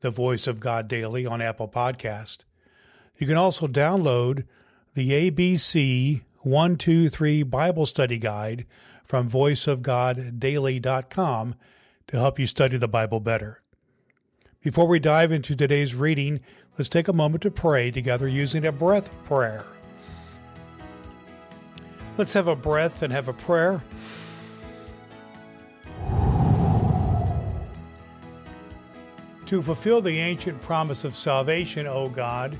the Voice of God Daily on Apple Podcast. You can also download the ABC 123 Bible Study Guide from voiceofgoddaily.com to help you study the Bible better. Before we dive into today's reading, let's take a moment to pray together using a breath prayer. Let's have a breath and have a prayer. To fulfill the ancient promise of salvation, O God,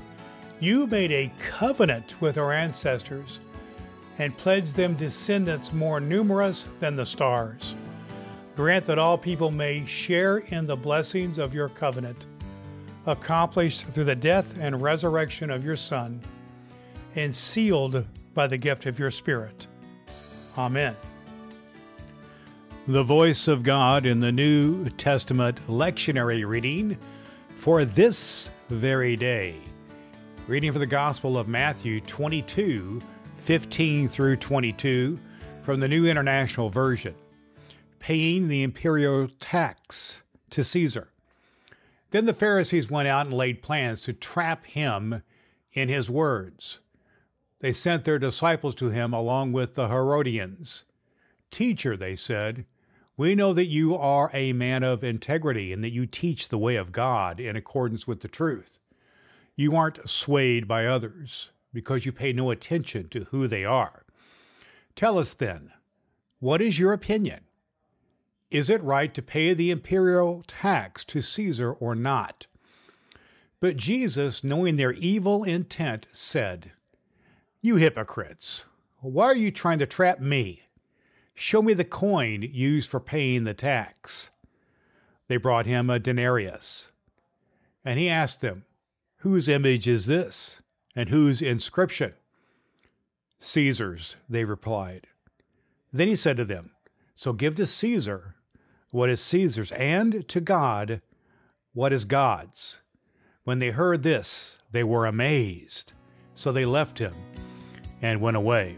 you made a covenant with our ancestors and pledged them descendants more numerous than the stars. Grant that all people may share in the blessings of your covenant, accomplished through the death and resurrection of your Son, and sealed by the gift of your Spirit. Amen. The voice of God in the New Testament lectionary reading for this very day. Reading for the Gospel of Matthew 22, 15 through 22 from the New International Version. Paying the imperial tax to Caesar. Then the Pharisees went out and laid plans to trap him in his words. They sent their disciples to him along with the Herodians. Teacher, they said, we know that you are a man of integrity and that you teach the way of God in accordance with the truth. You aren't swayed by others because you pay no attention to who they are. Tell us then, what is your opinion? Is it right to pay the imperial tax to Caesar or not? But Jesus, knowing their evil intent, said, You hypocrites, why are you trying to trap me? Show me the coin used for paying the tax. They brought him a denarius. And he asked them, Whose image is this? And whose inscription? Caesar's, they replied. Then he said to them, So give to Caesar what is Caesar's, and to God what is God's. When they heard this, they were amazed. So they left him and went away